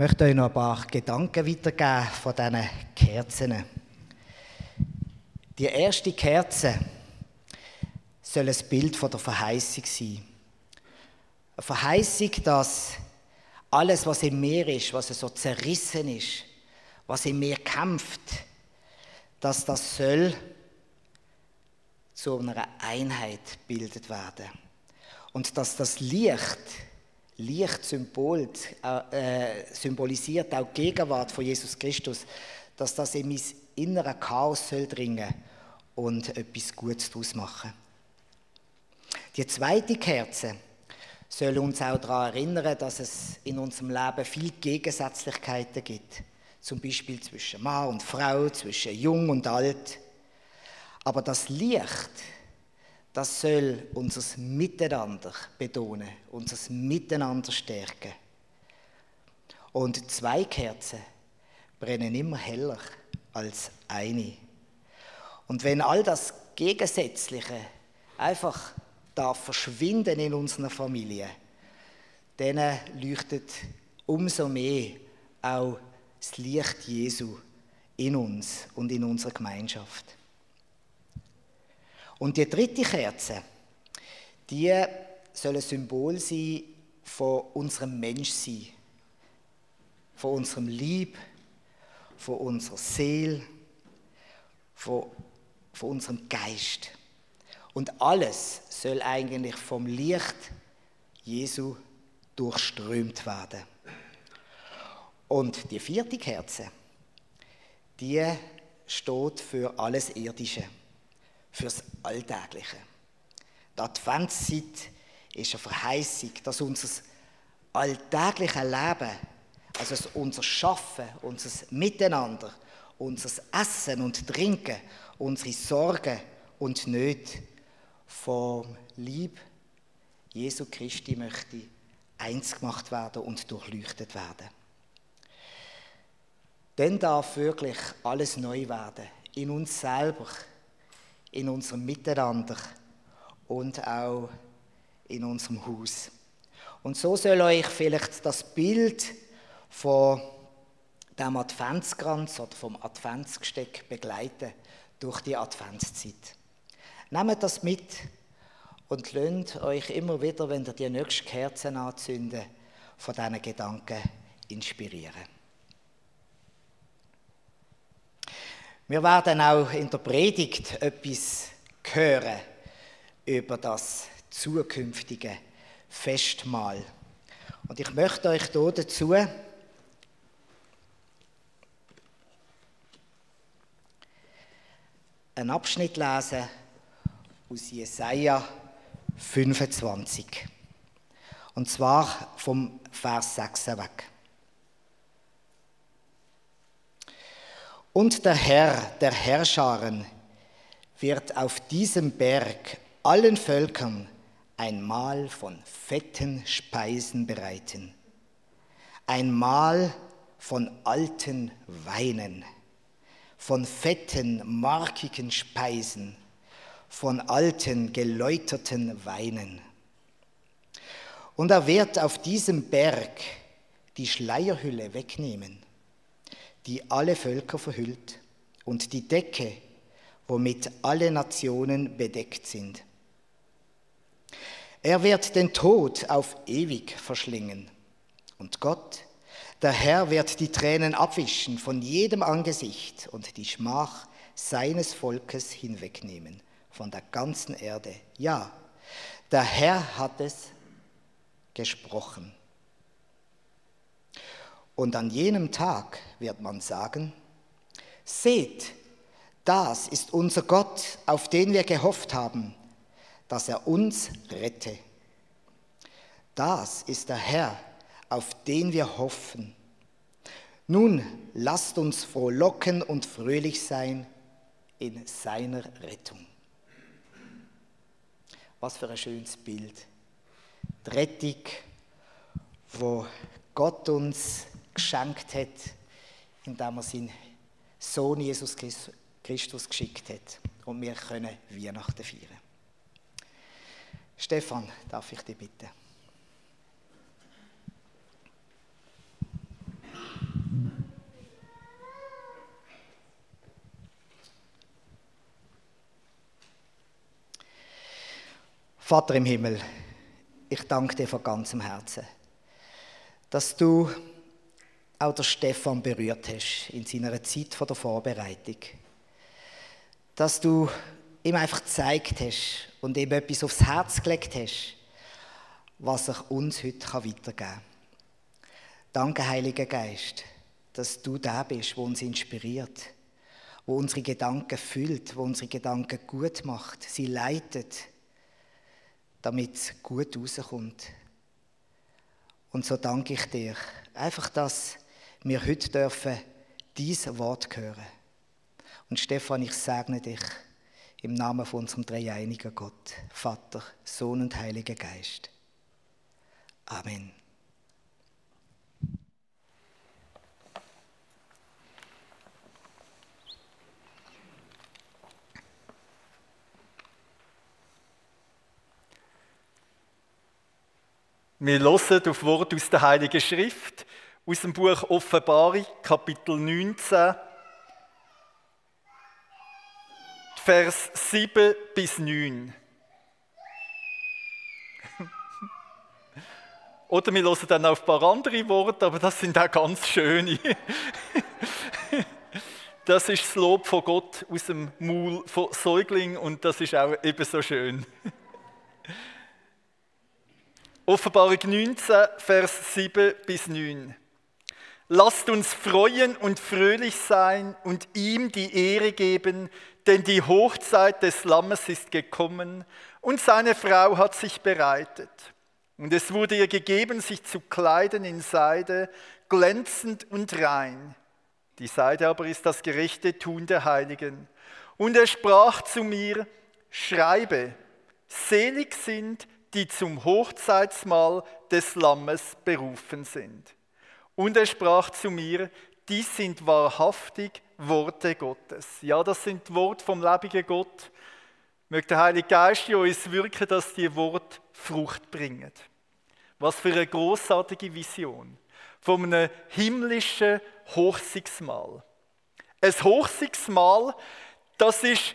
Möchte euch noch ein paar Gedanken weitergeben von diesen Kerzen. Die erste Kerze soll ein Bild von der Verheißung sein. Eine Verheißung, dass alles, was im Meer ist, was so zerrissen ist, was im Meer kämpft, dass das soll zu einer Einheit bildet werden. Und dass das Licht, Lichtsymbol, äh, symbolisiert auch die Gegenwart von Jesus Christus, dass das in mein innere Chaos soll dringen und etwas Gutes daraus machen. Die zweite Kerze soll uns auch daran erinnern, dass es in unserem Leben viele Gegensätzlichkeiten gibt. Zum Beispiel zwischen Mann und Frau, zwischen Jung und Alt. Aber das Licht, das soll unser Miteinander betonen, unser Miteinander stärken. Und zwei Kerzen brennen immer heller als eine. Und wenn all das Gegensätzliche einfach darf verschwinden in unserer Familie, dann leuchtet umso mehr auch das Licht Jesu in uns und in unserer Gemeinschaft. Und die dritte Kerze, die soll ein Symbol sein von unserem Menschsein, von unserem Lieb, von unserer Seele, von, von unserem Geist. Und alles soll eigentlich vom Licht Jesu durchströmt werden. Und die vierte Kerze, die steht für alles Irdische, fürs Alltägliche. Die Adventszeit ist eine Verheißung, dass unser alltägliches Leben also unser Schaffen, unser Miteinander, unser Essen und Trinken, unsere Sorgen und Nöte vom Lieb Jesu Christi möchte eins gemacht werden und durchleuchtet werden. Dann darf wirklich alles neu werden. In uns selber, in unserem Miteinander und auch in unserem Haus. Und so soll euch vielleicht das Bild von dem Adventskranz oder vom Adventsgesteck begleiten durch die Adventszeit. Nehmt das mit und lasst euch immer wieder, wenn ihr die nächste Kerzen anzünden, von diesen Gedanken inspirieren. Wir werden auch in der Predigt etwas hören über das zukünftige Festmahl. Und ich möchte euch hier dazu einen Abschnitt lesen aus Jesaja 25. Und zwar vom Vers 6 weg. Und der Herr der Herrscharen wird auf diesem Berg allen Völkern ein Mahl von fetten Speisen bereiten, ein Mahl von alten Weinen von fetten, markigen Speisen, von alten, geläuterten Weinen. Und er wird auf diesem Berg die Schleierhülle wegnehmen, die alle Völker verhüllt, und die Decke, womit alle Nationen bedeckt sind. Er wird den Tod auf ewig verschlingen, und Gott der Herr wird die Tränen abwischen von jedem Angesicht und die Schmach seines Volkes hinwegnehmen, von der ganzen Erde. Ja, der Herr hat es gesprochen. Und an jenem Tag wird man sagen, seht, das ist unser Gott, auf den wir gehofft haben, dass er uns rette. Das ist der Herr, auf den wir hoffen. Nun lasst uns frohlocken und fröhlich sein in seiner Rettung. Was für ein schönes Bild. Die wo Gott uns geschenkt hat, indem er seinen Sohn Jesus Christus geschickt hat. Und wir können Weihnachten feiern. Stefan, darf ich dich bitten? Vater im Himmel, ich danke dir von ganzem Herzen, dass du auch der Stefan berührt hast in seiner Zeit der Vorbereitung. Dass du ihm einfach gezeigt hast und ihm etwas aufs Herz gelegt hast, was er uns heute weitergeben kann. Danke, Heiliger Geist, dass du da bist, wo uns inspiriert, wo unsere Gedanken füllt, wo unsere Gedanken gut macht, sie leitet damit es gut rauskommt. Und so danke ich dir, einfach, dass wir heute dürfen dieses Wort hören. Und Stefan, ich segne dich im Namen von unserem dreieinigen Gott, Vater, Sohn und Heiliger Geist. Amen. Wir hören auf Wort aus der Heiligen Schrift, aus dem Buch Offenbarung, Kapitel 19, Vers 7 bis 9. Oder wir hören dann auf ein paar andere Worte, aber das sind auch ganz schöne. Das ist das Lob von Gott aus dem Maul von Säugling und das ist auch ebenso schön. Offenbarung 19, Vers 7 bis 9. Lasst uns freuen und fröhlich sein und ihm die Ehre geben, denn die Hochzeit des Lammes ist gekommen und seine Frau hat sich bereitet. Und es wurde ihr gegeben, sich zu kleiden in Seide, glänzend und rein. Die Seide aber ist das gerechte Tun der Heiligen. Und er sprach zu mir, schreibe, selig sind, die zum Hochzeitsmahl des Lammes berufen sind. Und er sprach zu mir, dies sind wahrhaftig Worte Gottes. Ja, das sind Worte vom lebendigen Gott. Möge der Heilige Geist in uns wirken, dass die Worte Frucht bringen. Was für eine großartige Vision von einem himmlischen Hochsigsmahl. Ein Hochsigsmahl, das ist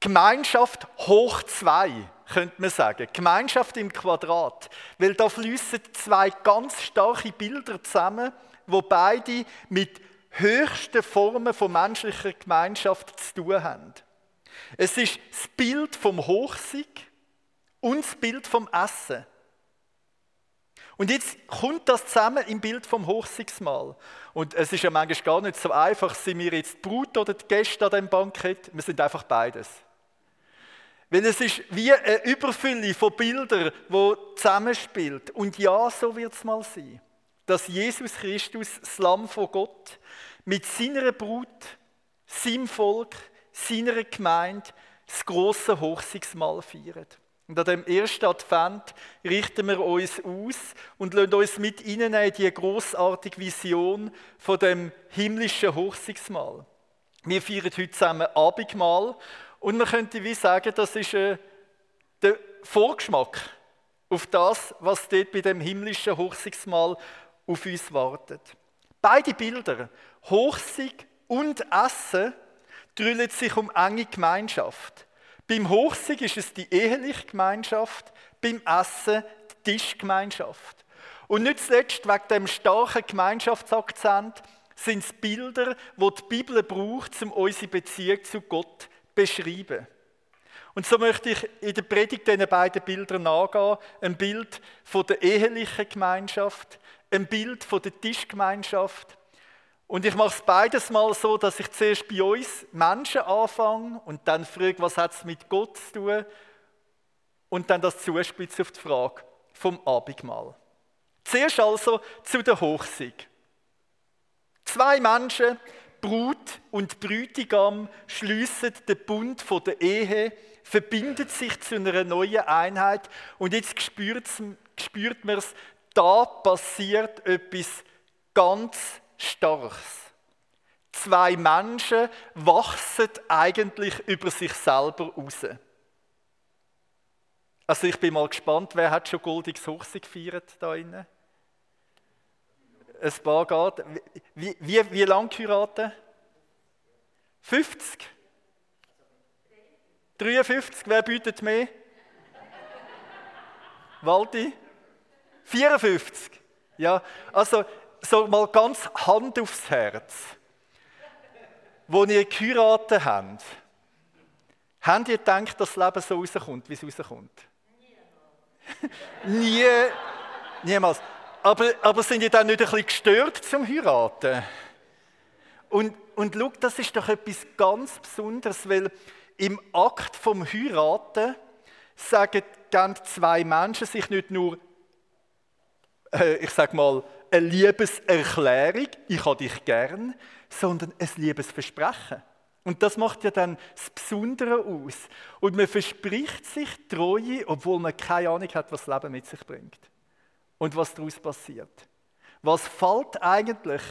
Gemeinschaft hoch zwei könnte man sagen. Gemeinschaft im Quadrat. Weil da fließen zwei ganz starke Bilder zusammen, wo beide mit höchsten Formen von menschlicher Gemeinschaft zu tun haben. Es ist das Bild vom Hochsieg und das Bild vom Essen. Und jetzt kommt das zusammen im Bild vom Hochsiegsmahl. Und es ist ja manchmal gar nicht so einfach, sind wir jetzt die Brut oder die Gäste an dem Bankett? Wir sind einfach beides. Weil es ist wie eine Überfülle von Bildern, wo zusammenspielt. Und ja, so wird es mal sein, dass Jesus Christus, das Lamm von Gott, mit seiner Brut, seinem Volk, seiner Gemeinde das große Hochsigsmahl feiert. Und an dem ersten Advent richten wir uns aus und lassen uns mit ihnen in die großartige Vision von dem himmlischen Hochsigsmahl. Wir feiern heute zusammen Abendmahl und man könnte wie sagen, das ist äh, der Vorgeschmack auf das, was dort bei dem himmlischen Hochsigsmahl auf uns wartet. Beide Bilder, Hochsig und Essen, drüllen sich um enge Gemeinschaft. Beim Hochsig ist es die eheliche Gemeinschaft, beim Essen die Tischgemeinschaft. Und nicht zuletzt wegen dem starken Gemeinschaftsakzent sind es Bilder, die die Bibel braucht, um unsere Beziehung zu Gott beschreiben. Und so möchte ich in der Predigt diesen beiden Bildern nachgehen. Ein Bild von der ehelichen Gemeinschaft, ein Bild von der Tischgemeinschaft. Und ich mache es beides mal so, dass ich zuerst bei uns Menschen anfange und dann frage, was hat es mit Gott zu tun? Und dann das zuspitze auf die Frage vom Abendmahl. Zuerst also zu der Hochsieg. Zwei Menschen, Brut und Brütigam schließen den Bund von der Ehe, verbindet sich zu einer neuen Einheit und jetzt spürt, man es, da passiert etwas ganz Starkes. Zwei Menschen wachsen eigentlich über sich selber raus. Also ich bin mal gespannt, wer hat schon Goldiges Hochsee gefeiert da innen? Ein paar geht. Wie, wie, wie lange heiraten? 50? 53? Wer bietet mehr? Waldi? 54. Ja, also so mal ganz Hand aufs Herz. Wo ihr geheiratet habt, habt ihr gedacht, dass das Leben so rauskommt, wie es rauskommt? Nie. Niemals. Aber, aber sind ihr dann nicht ein bisschen gestört zum Heiraten? Und, und schau, das ist doch etwas ganz Besonderes, weil im Akt vom Heiraten sagen zwei Menschen sich nicht nur, äh, ich sag mal, eine Liebeserklärung, ich habe dich gern, sondern ein Liebesversprechen. Und das macht ja dann das Besondere aus. Und man verspricht sich Treue, obwohl man keine Ahnung hat, was das Leben mit sich bringt. Und was daraus passiert. Was fällt eigentlich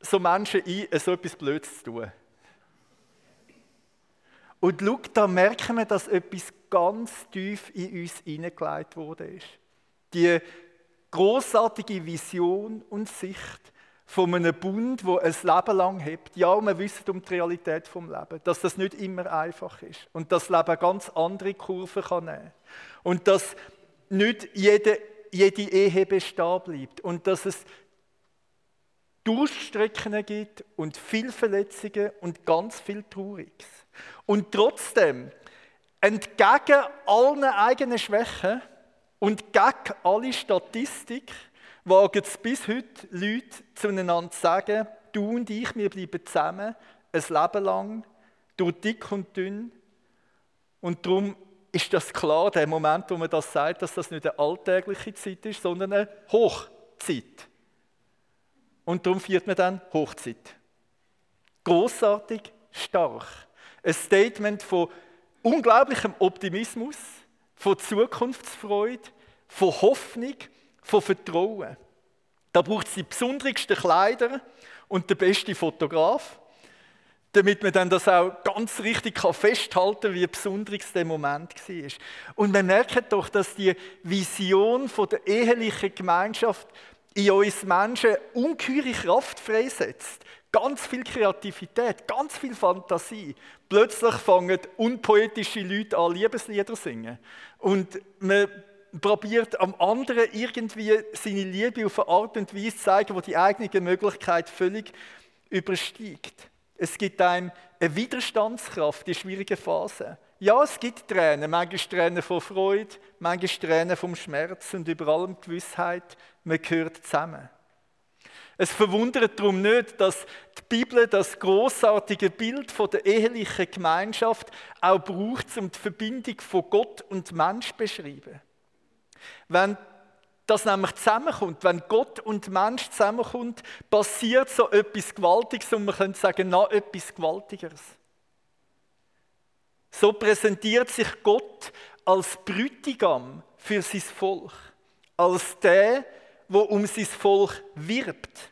so Menschen ein, so etwas Blödes zu tun? Und schau, da merken wir, dass etwas ganz tief in uns hineingelegt wurde. Die großartige Vision und Sicht von einem Bund, wo ein Leben lang hebt. Ja, wir wissen um die Realität vom Leben, dass das nicht immer einfach ist und dass das Leben ganz andere Kurven kann nehmen und dass nicht jede, jede Ehe bestehen bleibt und dass es Durchstrecken gibt und viel Verletzungen und ganz viel Trauriges. Und trotzdem, entgegen allen eigenen Schwächen und gegen alle Statistik, wagen es bis heute Leute zueinander zu sagen, du und ich, wir bleiben zusammen, ein Leben lang, durch dick und dünn. Und darum ist das klar, der Moment, wo man das sagt, dass das nicht eine alltägliche Zeit ist, sondern eine Hochzeit. Und darum feiert man dann Hochzeit. Großartig, stark. Ein Statement von unglaublichem Optimismus, von Zukunftsfreude, von Hoffnung von Vertrauen. Da braucht es die besondersten Kleider und den besten Fotograf, damit man dann das auch ganz richtig festhalten kann, wie besonderes der Moment war. Und man merkt doch, dass die Vision der ehelichen Gemeinschaft in uns Menschen ungeheure Kraft freisetzt. Ganz viel Kreativität, ganz viel Fantasie. Plötzlich fangen unpoetische Leute an, Liebeslieder zu singen. Und man probiert am anderen irgendwie seine Liebe auf eine Art und Weise zu zeigen, wo die eigene Möglichkeit völlig übersteigt. Es gibt einem eine Widerstandskraft in schwierigen Phasen. Ja, es gibt Tränen, manchmal Tränen von Freude, manchmal Tränen vom Schmerz und über allem Gewissheit, man gehört zusammen. Es verwundert darum nicht, dass die Bibel das großartige Bild von der ehelichen Gemeinschaft auch braucht, um die Verbindung von Gott und Mensch zu beschreiben. Wenn das nämlich zusammenkommt, wenn Gott und Mensch zusammenkommt, passiert so etwas Gewaltiges und man könnte sagen, noch etwas Gewaltigeres. So präsentiert sich Gott als Brütigam für sein Volk, als der, wo um sein Volk wirbt,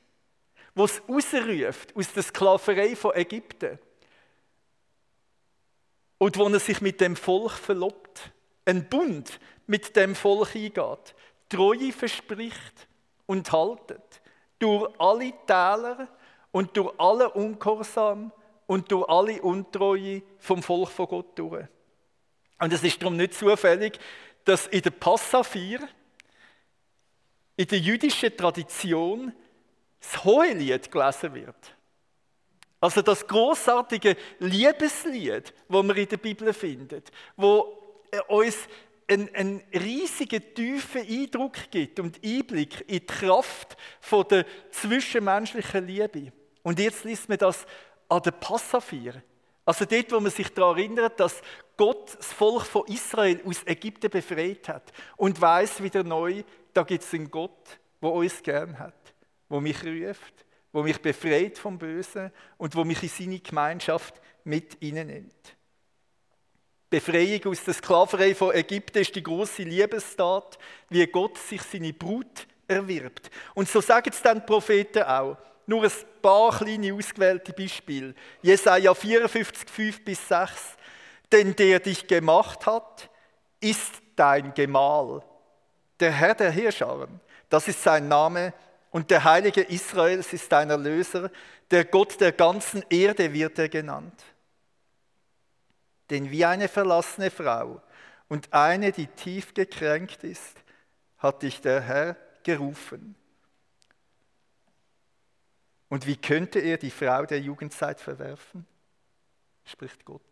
wo es rausruft aus der Sklaverei von Ägypten und wo er sich mit dem Volk verlobt. Ein Bund, mit dem Volk eingeht, Treue verspricht und haltet, durch alle Täler und durch alle Ungehorsam und durch alle Untreue vom Volk von Gott durch. Und es ist darum nicht zufällig, dass in der Passafir, in der jüdischen Tradition, das Hohelied gelesen wird. Also das großartige Liebeslied, wo man in der Bibel findet, wo uns einen, einen riesigen, tiefen Eindruck gibt und Einblick in die Kraft von der zwischenmenschlichen Liebe. Und jetzt liest man das an der Passafir. Also dort, wo man sich daran erinnert, dass Gott das Volk von Israel aus Ägypten befreit hat und weiß wieder neu, da gibt es einen Gott, der uns gern hat, wo mich ruft, wo mich befreit vom Bösen und wo mich in seine Gemeinschaft mit ihnen nimmt. Befreiung aus der Sklaverei von Ägypten ist die große Liebestat, wie Gott sich seine Brut erwirbt. Und so sagen es dann die Propheten auch. Nur ein paar kleine ausgewählte Beispiele. Jesaja 54, 5 bis 6. Denn der dich gemacht hat, ist dein Gemahl. Der Herr der Herrscharen, das ist sein Name. Und der Heilige Israels ist dein Erlöser. Der Gott der ganzen Erde wird er genannt. Denn wie eine verlassene Frau und eine, die tief gekränkt ist, hat dich der Herr gerufen. Und wie könnte er die Frau der Jugendzeit verwerfen? spricht Gott.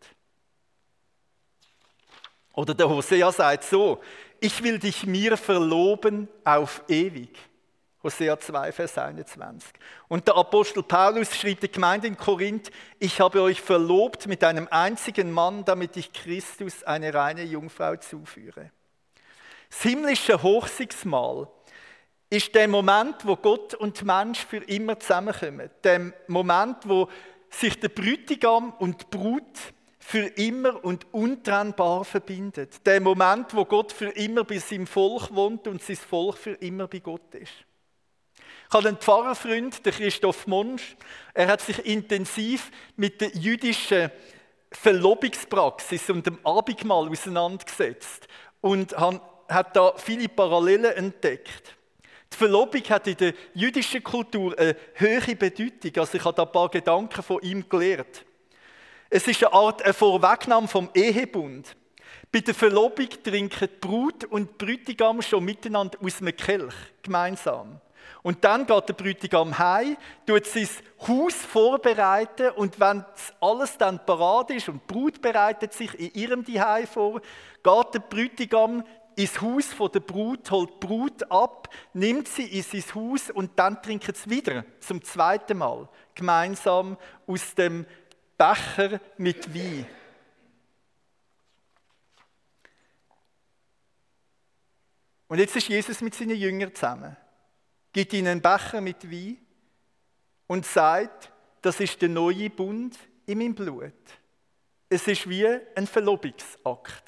Oder der Hosea sagt so, ich will dich mir verloben auf ewig. Hosea 2, Vers 21. Und der Apostel Paulus schrieb der Gemeinde in Korinth, ich habe euch verlobt mit einem einzigen Mann, damit ich Christus eine reine Jungfrau zuführe. Das himmlische Hochsigsmahl ist der Moment, wo Gott und Mensch für immer zusammenkommen. Der Moment, wo sich der Bräutigam und die Brut für immer und untrennbar verbindet. Der Moment, wo Gott für immer bei seinem Volk wohnt und sein Volk für immer bei Gott ist. Ich habe einen Pfarrerfreund, den Christoph Monsch. Er hat sich intensiv mit der jüdischen Verlobungspraxis und dem Abendmahl auseinandergesetzt und hat da viele Parallelen entdeckt. Die Verlobung hat in der jüdischen Kultur eine höhere Bedeutung. Also ich habe da ein paar Gedanken von ihm gelernt. Es ist eine Art eine Vorwegnahme vom Ehebund. Bei der Verlobung trinken Brut und die Bräutigam schon miteinander aus einem Kelch, gemeinsam. Und dann geht der Bräutigam heim, tut sein Haus vorbereiten und wenn alles dann parat ist und die Brut bereitet sich in ihrem Zuhause vor, geht der Bräutigam ins Haus der Brut, holt die Brut ab, nimmt sie in sein Haus und dann trinken sie wieder zum zweiten Mal gemeinsam aus dem Becher mit Wein. Und jetzt ist Jesus mit seinen Jüngern zusammen, gibt ihnen einen Becher mit Wein und sagt, das ist der neue Bund in meinem Blut. Es ist wie ein Verlobungsakt.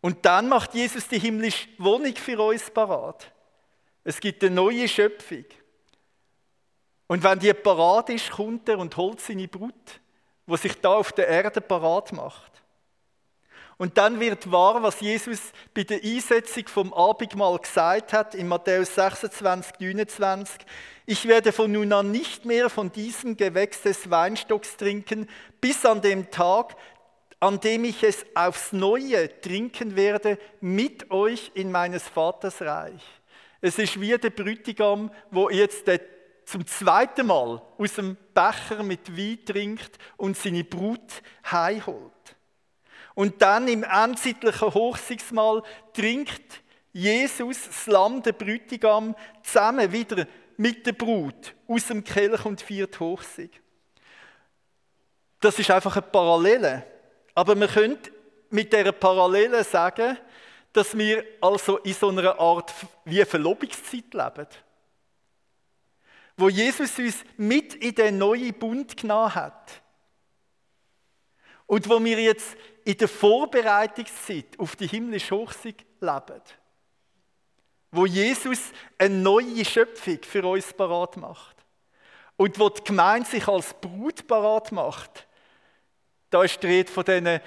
Und dann macht Jesus die himmlische Wohnung für uns parat. Es gibt eine neue Schöpfung. Und wenn die parat ist, kommt er und holt seine Brut, wo sich da auf der Erde parat macht. Und dann wird wahr, was Jesus bei der Einsetzung vom Abendmahl gesagt hat in Matthäus 26, 29. Ich werde von nun an nicht mehr von diesem Gewächs des Weinstocks trinken, bis an dem Tag, an dem ich es aufs Neue trinken werde mit euch in meines Vaters Reich. Es ist wie der Brütigam, wo jetzt zum zweiten Mal aus dem Becher mit Wein trinkt und seine Brut heimholt. Und dann im endzeitlichen Hochsigsmahl trinkt Jesus, das Lamm, der Brütigam, zusammen wieder mit der Brut aus dem Kelch und viert Hochsig. Das ist einfach eine Parallele aber wir können mit dieser Parallele sagen, dass wir also in so einer Art wie Verlobungszeit leben. Wo Jesus uns mit in den neuen Bund genommen hat. Und wo wir jetzt in der Vorbereitungszeit auf die himmlische Hochsicht leben. Wo Jesus eine neue Schöpfung für uns parat macht. Und wo die Gemeinde sich als Brut parat macht da ist die Rede von diesen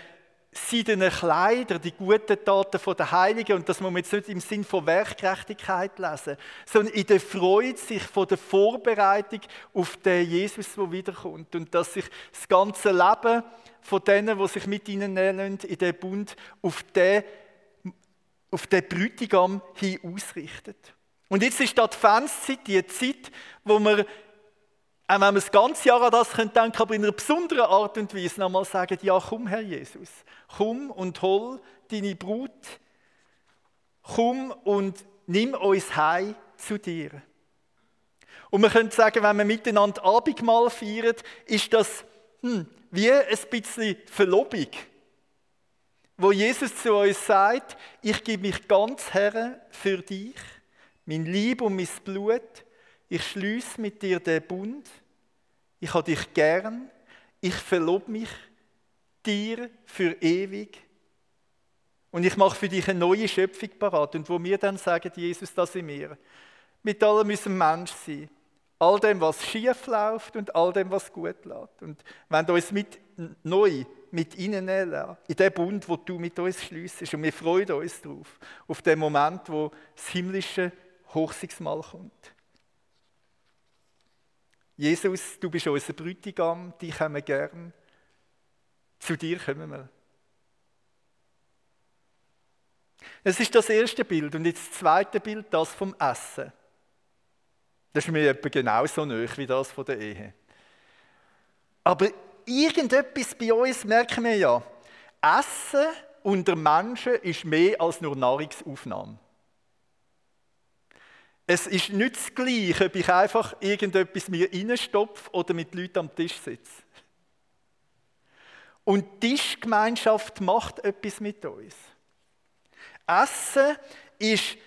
seidenen Kleidern, die guten Taten der Heiligen. Und das muss man jetzt nicht im Sinn von Werkgerechtigkeit lesen, sondern in der Freude sich von der Vorbereitung auf den Jesus, der wiederkommt. Und dass sich das ganze Leben von denen, die sich mit ihnen nennen, in den Bund, auf den, auf den Brütigam hin ausrichtet. Und jetzt ist die Adventszeit die Zeit, wo wir auch wenn wir das ganze Jahr an das denken können, aber in einer besonderen Art und Weise nochmal sagen, ja komm Herr Jesus, komm und hol deine Brut, komm und nimm uns heim zu dir. Und wir können sagen, wenn wir miteinander Abendmahl feiern, ist das hm, wie ein bisschen Verlobung, wo Jesus zu uns sagt, ich gebe mich ganz her für dich, mein Lieb und mein Blut, ich schließe mit dir den Bund ich habe dich gern, ich verlobe mich dir für ewig und ich mache für dich eine neue Schöpfung parat. Und wo wir dann sagen, Jesus, das in mir, mit allem müssen Mensch sein. All dem, was schief läuft und all dem, was gut läuft. Und wenn du uns mit, neu mit reinnehmen in den Bund, wo du mit uns schliessest. Und wir freuen uns darauf, auf den Moment, wo das himmlische Hochsigsmal kommt. Jesus, du bist unser Bräutigam, dich haben wir gern. Zu dir kommen wir. Es ist das erste Bild und jetzt das zweite Bild, das vom Essen. Das ist mir etwa genauso nöch wie das von der Ehe. Aber irgendetwas bei uns merken wir ja. Essen unter Menschen ist mehr als nur Nahrungsaufnahme. Es ist nicht das Gleiche, ob ich einfach irgendetwas mir reinstopfe oder mit Leuten am Tisch sitze. Und Tischgemeinschaft macht etwas mit uns. Essen ist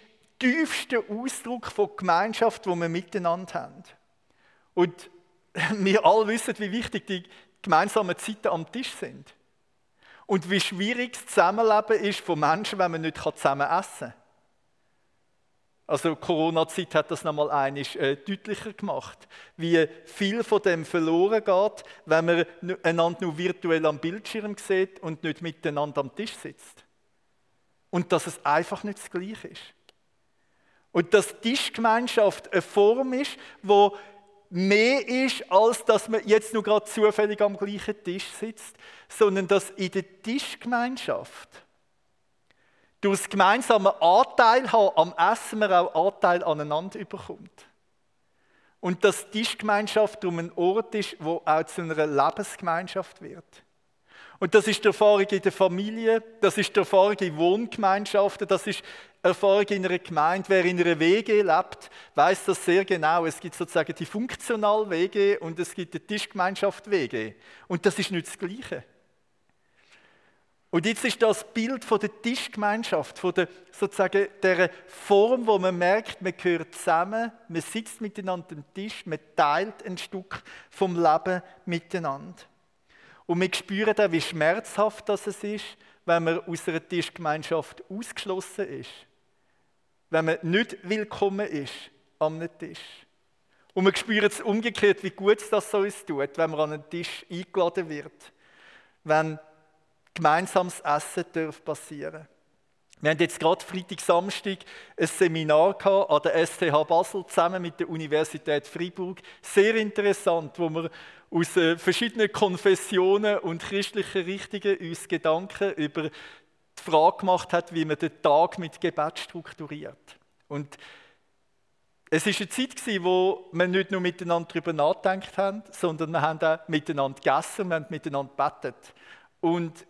der tiefste Ausdruck von Gemeinschaft, wo wir miteinander haben. Und wir alle wissen, wie wichtig die gemeinsamen Zeiten am Tisch sind. Und wie schwierig das Zusammenleben ist von Menschen, wenn man nicht zusammen essen kann. Also Corona-Zeit hat das nochmal einiges äh, deutlicher gemacht, wie viel von dem verloren geht, wenn man einander nur virtuell am Bildschirm sieht und nicht miteinander am Tisch sitzt. Und dass es einfach nicht das Gleiche ist. Und dass Tischgemeinschaft eine Form ist, wo mehr ist, als dass man jetzt nur gerade zufällig am gleichen Tisch sitzt, sondern dass in der Tischgemeinschaft durch das gemeinsame Anteil haben am Essen man auch Anteil aneinander überkommt. Und dass Tischgemeinschaft um ein Ort ist, wo auch zu einer Lebensgemeinschaft wird. Und das ist die Erfahrung in der Familie, das ist die Erfahrung in Wohngemeinschaften, das ist Erfahrung in einer Gemeinde. Wer in einer WG lebt, weiß das sehr genau. Es gibt sozusagen die funktional WG und es gibt die Tischgemeinschaft WG. Und das ist nicht das Gleiche. Und jetzt ist das Bild von der Tischgemeinschaft, von der sozusagen der Form, wo man merkt, man gehört zusammen, man sitzt miteinander am Tisch, man teilt ein Stück vom Leben miteinander. Und wir spüren auch, wie schmerzhaft das ist, wenn man aus einer Tischgemeinschaft ausgeschlossen ist. Wenn man nicht willkommen ist am Tisch. Und wir spüren es umgekehrt, wie gut es das uns tut, wenn man an einen Tisch eingeladen wird. Wenn gemeinsames Essen darf passieren Wir haben jetzt gerade Freitag, Samstag ein Seminar an der STH Basel zusammen mit der Universität Freiburg. Sehr interessant, wo wir aus äh, verschiedenen Konfessionen und christlichen Richtungen uns Gedanken über die Frage gemacht hat, wie man den Tag mit Gebet strukturiert. Und es ist eine Zeit wo wir nicht nur miteinander darüber nachgedacht haben, sondern wir haben auch miteinander gegessen, haben miteinander gebetet. Und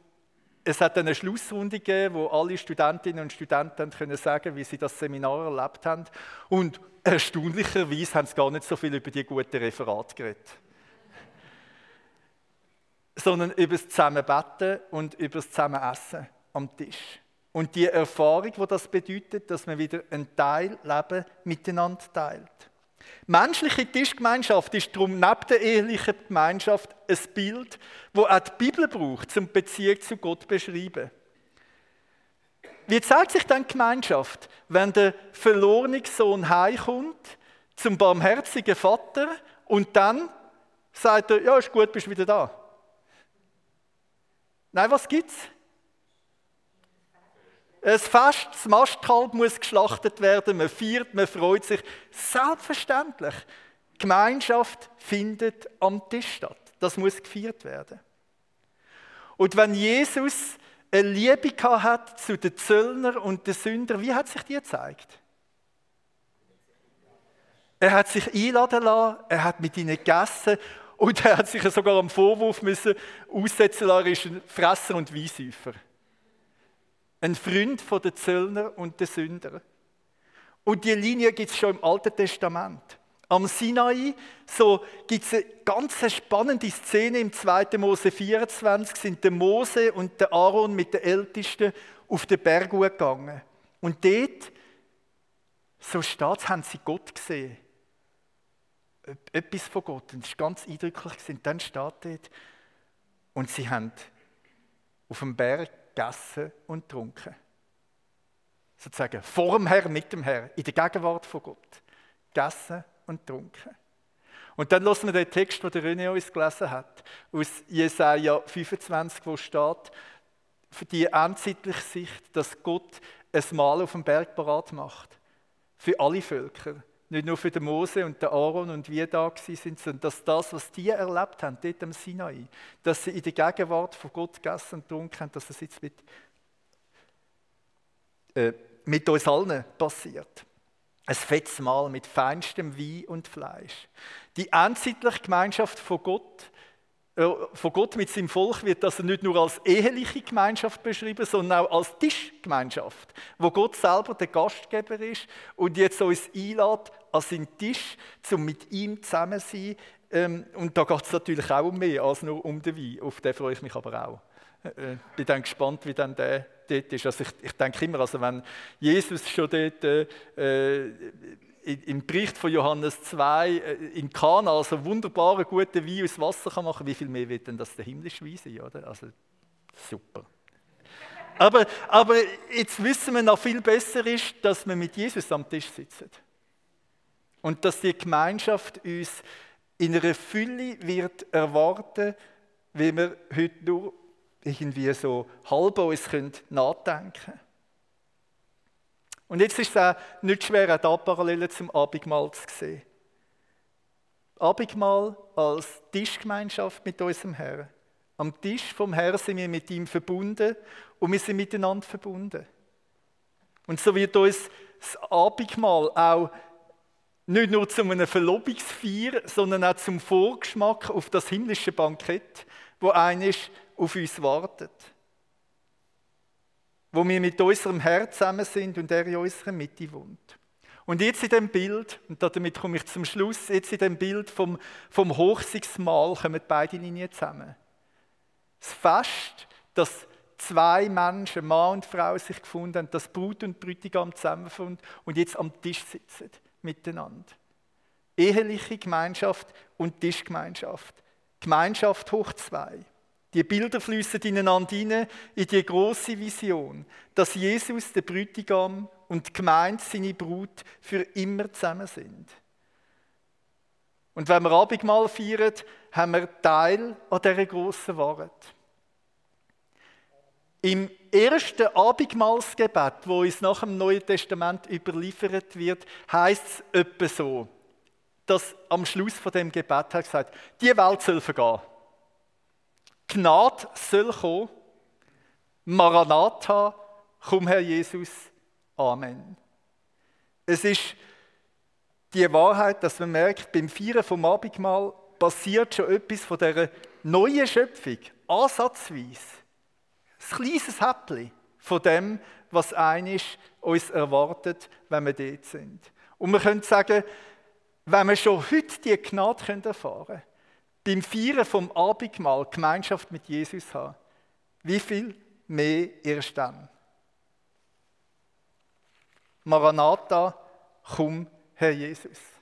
es hat eine Schlussrunde gegeben, wo alle Studentinnen und Studenten können sagen, wie sie das Seminar erlebt haben. Und erstaunlicherweise haben sie gar nicht so viel über die guten Referate geredet. Sondern über das Zusammenbetten und über das Zusammenessen am Tisch. Und die Erfahrung, die das bedeutet, dass man wieder ein Teil Leben miteinander teilt. Menschliche Tischgemeinschaft ist darum neben der ehelichen Gemeinschaft ein Bild, wo auch die Bibel braucht, um Beziehung zu Gott zu beschreiben. Wie zeigt sich dann die Gemeinschaft, wenn der verlorene Sohn heimkommt zum barmherzigen Vater und dann sagt er, ja, ist gut, bist wieder da. Nein, was gibt's? Ein Fest, das Mastkalb muss geschlachtet werden, man feiert, man freut sich. Selbstverständlich. Gemeinschaft findet am Tisch statt. Das muss gefeiert werden. Und wenn Jesus eine Liebe hat zu den Zöllner und den Sündern, wie hat sich die gezeigt? Er hat sich einladen lassen, er hat mit ihnen gegessen und er hat sich sogar am Vorwurf müssen aussetzen lassen, er ist ein Fresser und Weissäufer ein Freund der Zöllner und der Sünder. Und die Linie gibt es schon im Alten Testament. Am Sinai so gibt es eine ganz spannende Szene im 2. Mose 24, sind der Mose und der Aaron mit den Ältesten auf den Berg gegangen. Und dort, so steht es, haben sie Gott gesehen. Etwas von Gott. Und das ist ganz eindrücklich. Und dann steht dort, und sie haben auf dem Berg gegessen und getrunken. Sozusagen vor dem Herrn, mit dem Herrn, in der Gegenwart von Gott. Gegessen und getrunken. Und dann lassen wir den Text, den der René uns gelesen hat, aus Jesaja 25, wo steht, für die endzeitliche Sicht, dass Gott ein Mahl auf dem Berg parat macht. Für alle Völker. Nicht nur für den Mose und den Aaron und wie da sind, sondern dass das, was die erlebt haben, dort am Sinai, dass sie in der Gegenwart von Gott gegessen und getrunken haben, dass es jetzt mit äh, mit uns allen passiert. Ein fettes Mahl mit feinstem Wein und Fleisch. Die endzeitliche Gemeinschaft von Gott, von Gott mit seinem Volk wird also nicht nur als eheliche Gemeinschaft beschrieben, sondern auch als Tischgemeinschaft, wo Gott selber der Gastgeber ist und jetzt uns einlädt an seinen Tisch, um mit ihm zusammen zu sein. Ähm, und da geht es natürlich auch um mehr als nur um den Wein. Auf den freue ich mich aber auch. Äh, bin dann gespannt, wie dann der dort ist. Also ich, ich denke immer, also wenn Jesus schon dort äh, im Bericht von Johannes 2 äh, in Kana also wunderbare, gute Wein aus Wasser kann machen, wie viel mehr wird denn das der himmlische Wein sein, oder? Also super. Aber, aber jetzt wissen wir noch viel besser ist, dass wir mit Jesus am Tisch sitzen. Und dass die Gemeinschaft uns in einer Fülle wird erwarten, wie wir heute nur irgendwie so halb uns nachdenken können. Und jetzt ist es auch nicht schwer, auch da Parallelen zum Abendmahl zu sehen. Abendmahl als Tischgemeinschaft mit unserem Herrn. Am Tisch vom Herrn sind wir mit ihm verbunden und wir sind miteinander verbunden. Und so wird uns das Abendmahl auch nicht nur zu einem Verlobungsfeier, sondern auch zum Vorgeschmack auf das himmlische Bankett, wo eines auf uns wartet. Wo wir mit unserem Herz zusammen sind und er in unserer Mitte wohnt. Und jetzt in dem Bild, und damit komme ich zum Schluss, jetzt in dem Bild vom, vom Hochsigsmahl kommen beide Linien zusammen. Das Fest, dass zwei Menschen, Mann und Frau, sich gefunden haben, dass Brut und Brütigam zusammengefunden und jetzt am Tisch sitzen miteinander. Eheliche Gemeinschaft und Tischgemeinschaft. Gemeinschaft hoch zwei. Die Bilder fließen ineinander hinein in die große Vision, dass Jesus, der Bräutigam und die Gemeinde, seine Brut, für immer zusammen sind. Und wenn wir Abendmahl feiern, haben wir Teil an dieser grossen Wahrheit. Im ersten Abendmahlsgebet, wo uns nach dem Neuen Testament überliefert wird, heißt es etwa so, dass am Schluss von dem Gebet hat gesagt, die Welt soll vergehen. Gnade soll kommen. Maranatha, komm Herr Jesus. Amen. Es ist die Wahrheit, dass man merkt, beim Feiern vom Abendmahl passiert schon etwas von dieser neuen Schöpfung, ansatzweise. Ein kleines Häppchen von dem, was einisch uns erwartet, wenn wir dort sind. Und wir können sagen, wenn wir schon heute die Gnade erfahren können, beim Feiern vom Abendmahl Gemeinschaft mit Jesus haben, wie viel mehr erst dann? Maranatha, komm, Herr Jesus.